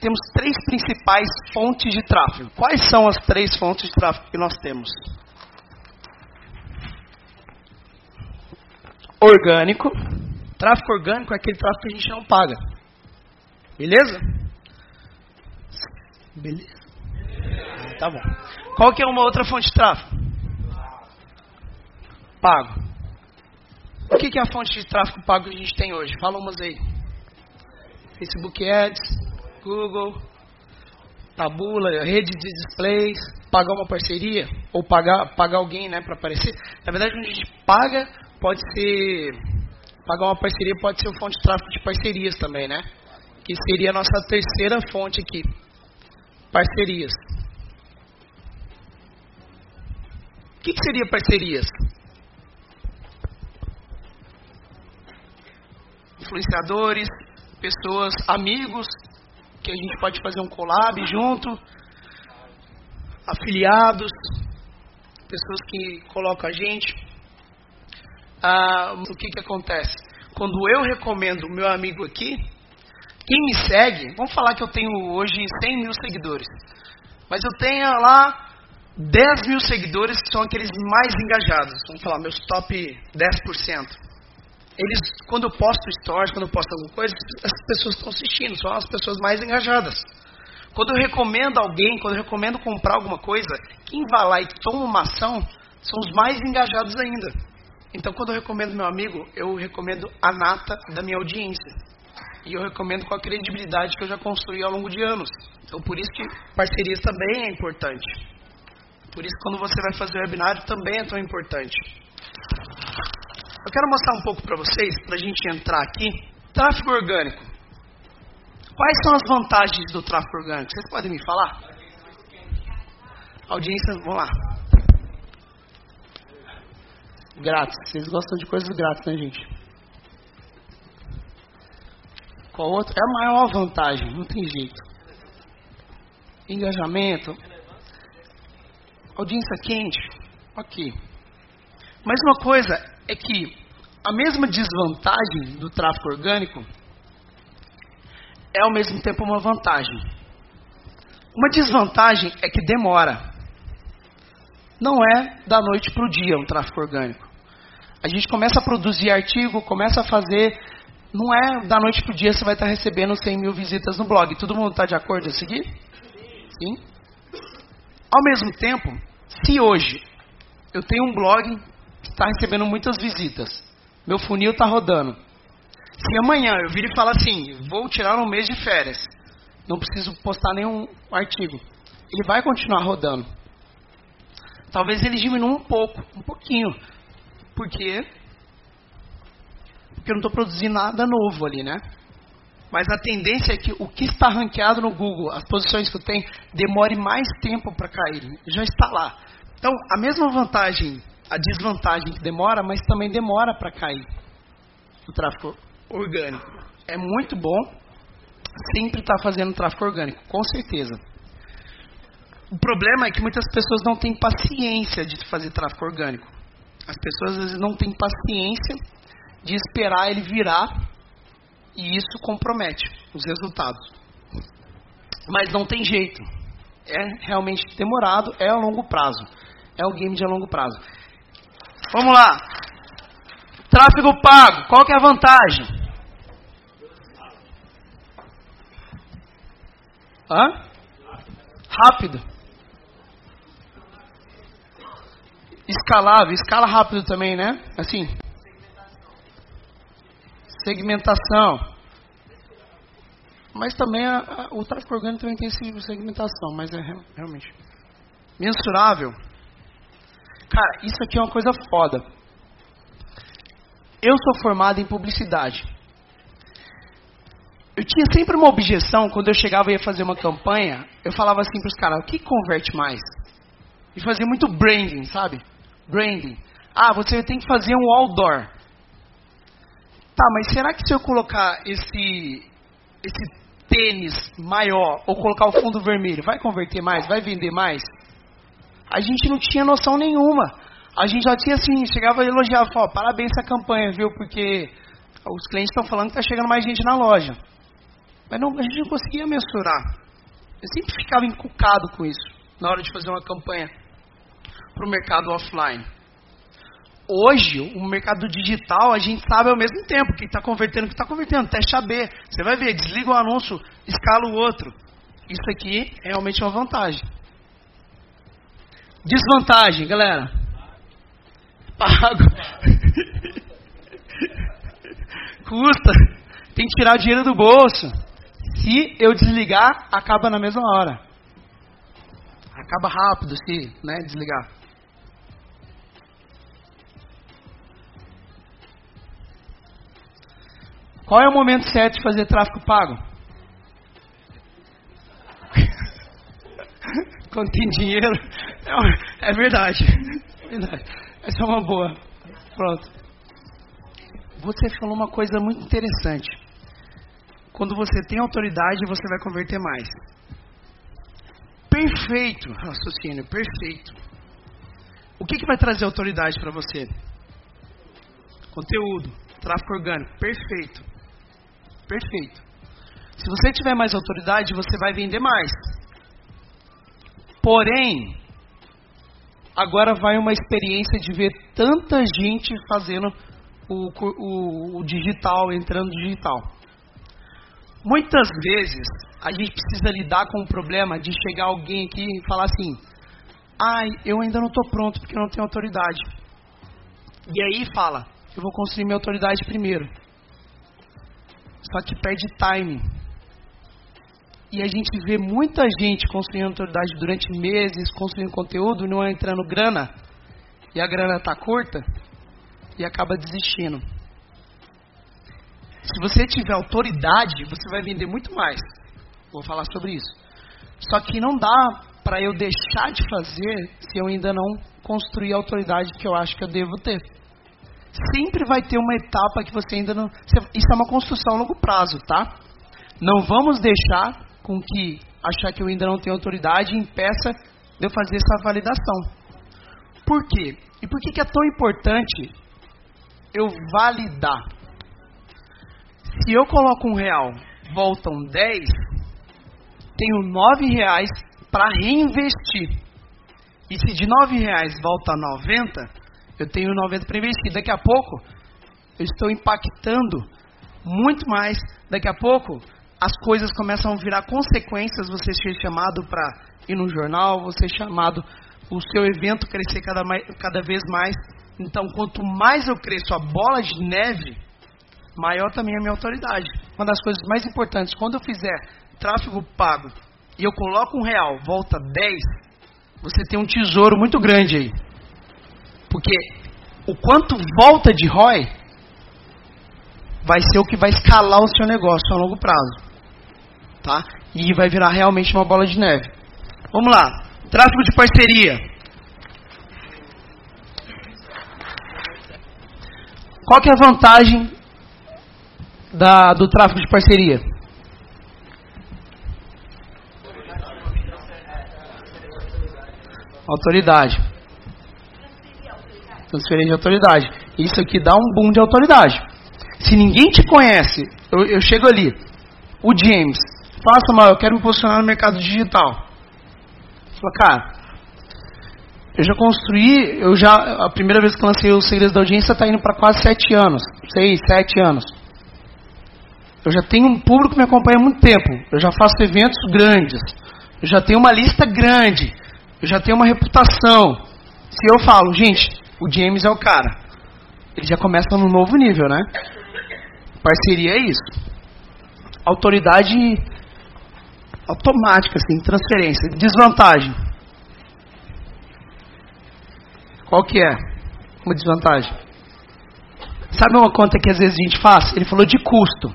temos três principais fontes de tráfego. Quais são as três fontes de tráfego que nós temos? Orgânico. Tráfego orgânico é aquele tráfego que a gente não paga. Beleza? Beleza. Tá bom. Qual que é uma outra fonte de tráfego? Pago. O que, que é a fonte de tráfego pago que a gente tem hoje? Fala umas aí. Facebook Ads, Google, tabula, rede de displays, pagar uma parceria ou pagar, pagar alguém né, para aparecer. Na verdade, quando a gente paga, pode ser. Pagar uma parceria pode ser uma fonte de tráfego de parcerias também, né? Que seria a nossa terceira fonte aqui. Parcerias. O que, que seria parcerias? Influenciadores, pessoas, amigos que a gente pode fazer um collab junto, afiliados, pessoas que colocam a gente. Ah, o que, que acontece? Quando eu recomendo o meu amigo aqui, quem me segue, vamos falar que eu tenho hoje 100 mil seguidores, mas eu tenho lá 10 mil seguidores que são aqueles mais engajados, vamos falar, meus top 10% eles, quando eu posto stories, quando eu posto alguma coisa, as pessoas estão assistindo, são as pessoas mais engajadas. Quando eu recomendo alguém, quando eu recomendo comprar alguma coisa, quem vai lá e toma uma ação são os mais engajados ainda. Então, quando eu recomendo meu amigo, eu recomendo a nata da minha audiência. E eu recomendo com a credibilidade que eu já construí ao longo de anos. Então, por isso que parcerias também é importante. Por isso, quando você vai fazer webinário, também é tão importante. Eu quero mostrar um pouco para vocês, para a gente entrar aqui. Tráfego orgânico. Quais são as vantagens do tráfego orgânico? Vocês podem me falar? Audiência, vamos lá. Grátis. Vocês gostam de coisas grátis, né, gente? Qual outro? É a maior vantagem, não tem jeito. Engajamento. Audiência quente. Ok. Mas uma coisa é que a mesma desvantagem do tráfego orgânico é ao mesmo tempo uma vantagem. Uma desvantagem é que demora. Não é da noite para o dia um tráfego orgânico. A gente começa a produzir artigo, começa a fazer. Não é da noite para o dia você vai estar recebendo 100 mil visitas no blog. Todo mundo está de acordo a seguir? Sim? Ao mesmo tempo, se hoje eu tenho um blog está recebendo muitas visitas. Meu funil está rodando. Se amanhã eu vir e falar assim, vou tirar um mês de férias, não preciso postar nenhum artigo, ele vai continuar rodando. Talvez ele diminua um pouco, um pouquinho, porque porque eu não estou produzindo nada novo ali, né? Mas a tendência é que o que está ranqueado no Google, as posições que eu tenho, demore mais tempo para cair. Já está lá. Então, a mesma vantagem a desvantagem que demora, mas também demora para cair o tráfego orgânico. É muito bom sempre estar tá fazendo tráfego orgânico, com certeza. O problema é que muitas pessoas não têm paciência de fazer tráfego orgânico. As pessoas às vezes não têm paciência de esperar ele virar e isso compromete os resultados. Mas não tem jeito. É realmente demorado, é a longo prazo. É o game de a longo prazo. Vamos lá. Tráfego pago, qual que é a vantagem? Hã? Rápido. Escalável, escala rápido também, né? Assim. Segmentação. Mas também a, a, o tráfego orgânico também tem segmentação, mas é realmente mensurável. Cara, isso aqui é uma coisa foda. Eu sou formado em publicidade. Eu tinha sempre uma objeção quando eu chegava e ia fazer uma campanha. Eu falava assim para os caras: o que converte mais? E fazia muito branding, sabe? Branding. Ah, você tem que fazer um outdoor. Tá, mas será que se eu colocar esse, esse tênis maior ou colocar o fundo vermelho, vai converter mais? Vai vender mais? A gente não tinha noção nenhuma. A gente já tinha assim, chegava e elogiava, falava, parabéns essa campanha, viu? Porque os clientes estão falando que está chegando mais gente na loja. Mas não, a gente não conseguia mensurar. Eu sempre ficava encucado com isso na hora de fazer uma campanha para o mercado offline. Hoje, o mercado digital, a gente sabe ao mesmo tempo que está convertendo, que está convertendo. Teste AB. Você vai ver, desliga o anúncio, escala o outro. Isso aqui é realmente uma vantagem. Desvantagem, galera. Pago. Custa. Tem que tirar dinheiro do bolso. Se eu desligar, acaba na mesma hora. Acaba rápido se né, desligar. Qual é o momento certo de fazer tráfego pago? Quando tem dinheiro. É, verdade. é verdade. Essa é uma boa. Pronto. Você falou uma coisa muito interessante. Quando você tem autoridade, você vai converter mais. Perfeito, raciocínio, perfeito. O que, que vai trazer autoridade para você? Conteúdo, tráfego orgânico, perfeito. Perfeito. Se você tiver mais autoridade, você vai vender mais. Porém, agora vai uma experiência de ver tanta gente fazendo o, o, o digital, entrando digital. Muitas vezes a gente precisa lidar com o problema de chegar alguém aqui e falar assim: ai, eu ainda não estou pronto porque eu não tenho autoridade. E aí fala: eu vou construir minha autoridade primeiro. Só que perde timing. E a gente vê muita gente construindo autoridade durante meses, construindo conteúdo, não entrando grana, e a grana está curta, e acaba desistindo. Se você tiver autoridade, você vai vender muito mais. Vou falar sobre isso. Só que não dá para eu deixar de fazer se eu ainda não construir a autoridade que eu acho que eu devo ter. Sempre vai ter uma etapa que você ainda não. Isso é uma construção a longo prazo, tá? Não vamos deixar com que achar que eu ainda não tenho autoridade impeça de eu fazer essa validação. Por quê? E por que, que é tão importante eu validar? Se eu coloco um real, voltam 10, tenho nove reais para reinvestir. E se de nove reais volta 90, eu tenho 90 para investir. Daqui a pouco, eu estou impactando muito mais. Daqui a pouco, as coisas começam a virar consequências. Você ser chamado para ir no jornal, você chamado o seu evento crescer cada, mais, cada vez mais. Então, quanto mais eu cresço a bola de neve, maior também é a minha autoridade. Uma das coisas mais importantes, quando eu fizer tráfego pago e eu coloco um real, volta 10, você tem um tesouro muito grande aí. Porque o quanto volta de ROI vai ser o que vai escalar o seu negócio a longo prazo. Tá? E vai virar realmente uma bola de neve. Vamos lá. Tráfego de parceria. Qual que é a vantagem da, do tráfego de parceria? Autoridade. Transferência de autoridade. Isso aqui dá um boom de autoridade. Se ninguém te conhece, eu, eu chego ali, o James, faça mal, eu quero me posicionar no mercado digital. Fala, cara, eu já construí, eu já, a primeira vez que lancei o Segredos da Audiência está indo para quase sete anos, seis, sete anos. Eu já tenho um público que me acompanha há muito tempo. Eu já faço eventos grandes. Eu já tenho uma lista grande. Eu já tenho uma reputação. Se eu falo, gente, o James é o cara. Ele já começa no novo nível, né? Parceria é isso. Autoridade automática, assim, transferência. Desvantagem. Qual que é? Uma desvantagem. Sabe uma conta que às vezes a gente faz? Ele falou de custo.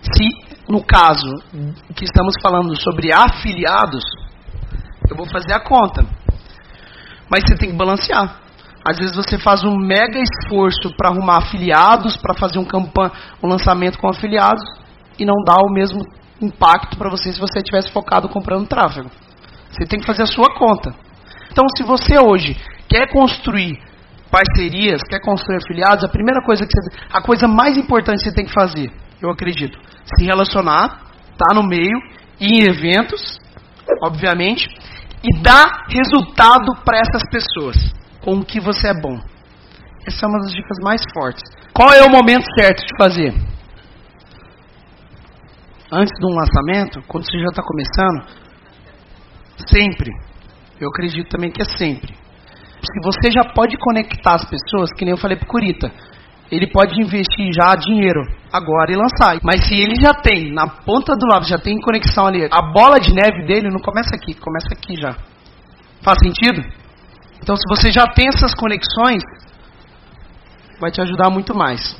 Se, no caso que estamos falando sobre afiliados, eu vou fazer a conta. Mas você tem que balancear. Às vezes você faz um mega esforço para arrumar afiliados, para fazer um, campanha, um lançamento com afiliados, e não dá o mesmo impacto para você se você tivesse focado comprando tráfego. Você tem que fazer a sua conta. Então, se você hoje quer construir parcerias, quer construir afiliados, a primeira coisa que você, a coisa mais importante que você tem que fazer eu acredito. Se relacionar tá no meio, e em eventos, obviamente, e dá resultado para essas pessoas com o que você é bom. Essa é uma das dicas mais fortes. Qual é o momento certo de fazer? Antes de um lançamento, quando você já está começando, sempre. Eu acredito também que é sempre. Se você já pode conectar as pessoas, que nem eu falei para Curita, ele pode investir já dinheiro agora e lançar. Mas se ele já tem, na ponta do lápis, já tem conexão ali, a bola de neve dele não começa aqui, começa aqui já. Faz sentido? Então, se você já tem essas conexões, vai te ajudar muito mais.